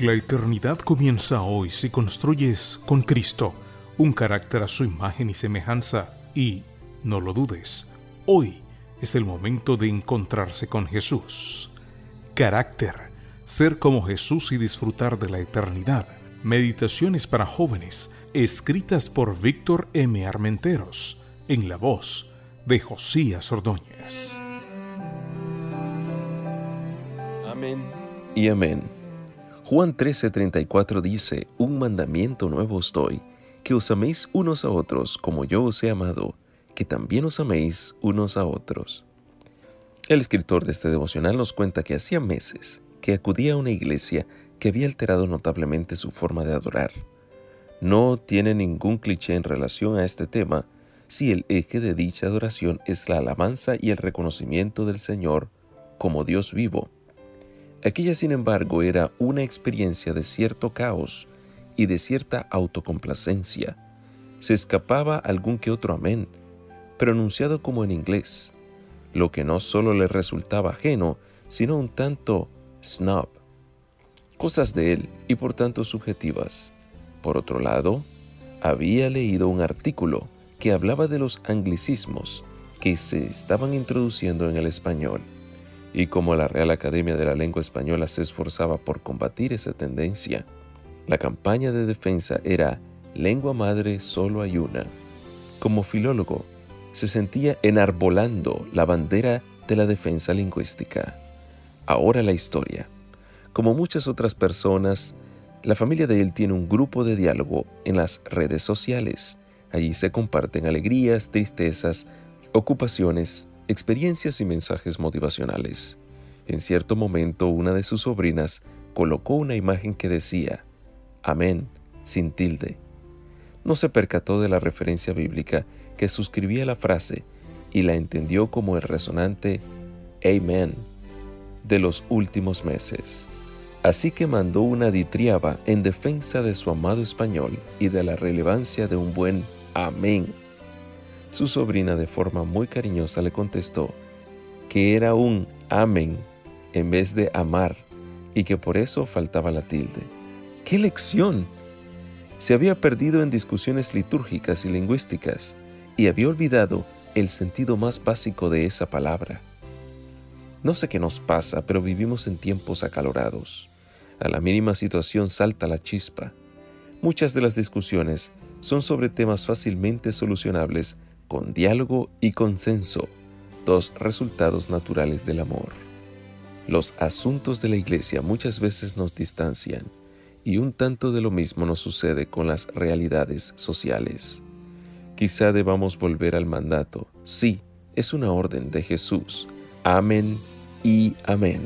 La eternidad comienza hoy si construyes con Cristo un carácter a su imagen y semejanza y, no lo dudes, hoy es el momento de encontrarse con Jesús. Carácter, ser como Jesús y disfrutar de la eternidad. Meditaciones para jóvenes, escritas por Víctor M. Armenteros, en la voz de Josías Ordóñez. Amén y amén. Juan 13:34 dice, Un mandamiento nuevo os doy, que os améis unos a otros como yo os he amado, que también os améis unos a otros. El escritor de este devocional nos cuenta que hacía meses que acudía a una iglesia que había alterado notablemente su forma de adorar. No tiene ningún cliché en relación a este tema si el eje de dicha adoración es la alabanza y el reconocimiento del Señor como Dios vivo. Aquella, sin embargo, era una experiencia de cierto caos y de cierta autocomplacencia. Se escapaba algún que otro amén, pronunciado como en inglés, lo que no solo le resultaba ajeno, sino un tanto snob. Cosas de él y por tanto subjetivas. Por otro lado, había leído un artículo que hablaba de los anglicismos que se estaban introduciendo en el español. Y como la Real Academia de la Lengua Española se esforzaba por combatir esa tendencia, la campaña de defensa era lengua madre solo hay una. Como filólogo, se sentía enarbolando la bandera de la defensa lingüística. Ahora la historia. Como muchas otras personas, la familia de él tiene un grupo de diálogo en las redes sociales. Allí se comparten alegrías, tristezas, ocupaciones, experiencias y mensajes motivacionales. En cierto momento una de sus sobrinas colocó una imagen que decía, Amén, sin tilde. No se percató de la referencia bíblica que suscribía la frase y la entendió como el resonante Amen de los últimos meses. Así que mandó una ditriaba en defensa de su amado español y de la relevancia de un buen Amén. Su sobrina de forma muy cariñosa le contestó que era un Amén en vez de amar y que por eso faltaba la tilde. ¡Qué lección! Se había perdido en discusiones litúrgicas y lingüísticas y había olvidado el sentido más básico de esa palabra. No sé qué nos pasa, pero vivimos en tiempos acalorados. A la mínima situación salta la chispa. Muchas de las discusiones son sobre temas fácilmente solucionables con diálogo y consenso, dos resultados naturales del amor. Los asuntos de la iglesia muchas veces nos distancian y un tanto de lo mismo nos sucede con las realidades sociales. Quizá debamos volver al mandato. Sí, es una orden de Jesús. Amén y amén.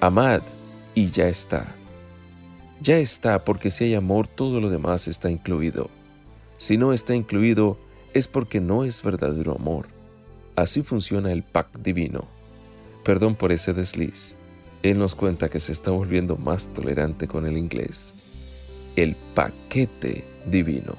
Amad y ya está. Ya está porque si hay amor todo lo demás está incluido. Si no está incluido es porque no es verdadero amor. Así funciona el pack divino. Perdón por ese desliz. Él nos cuenta que se está volviendo más tolerante con el inglés. El paquete divino.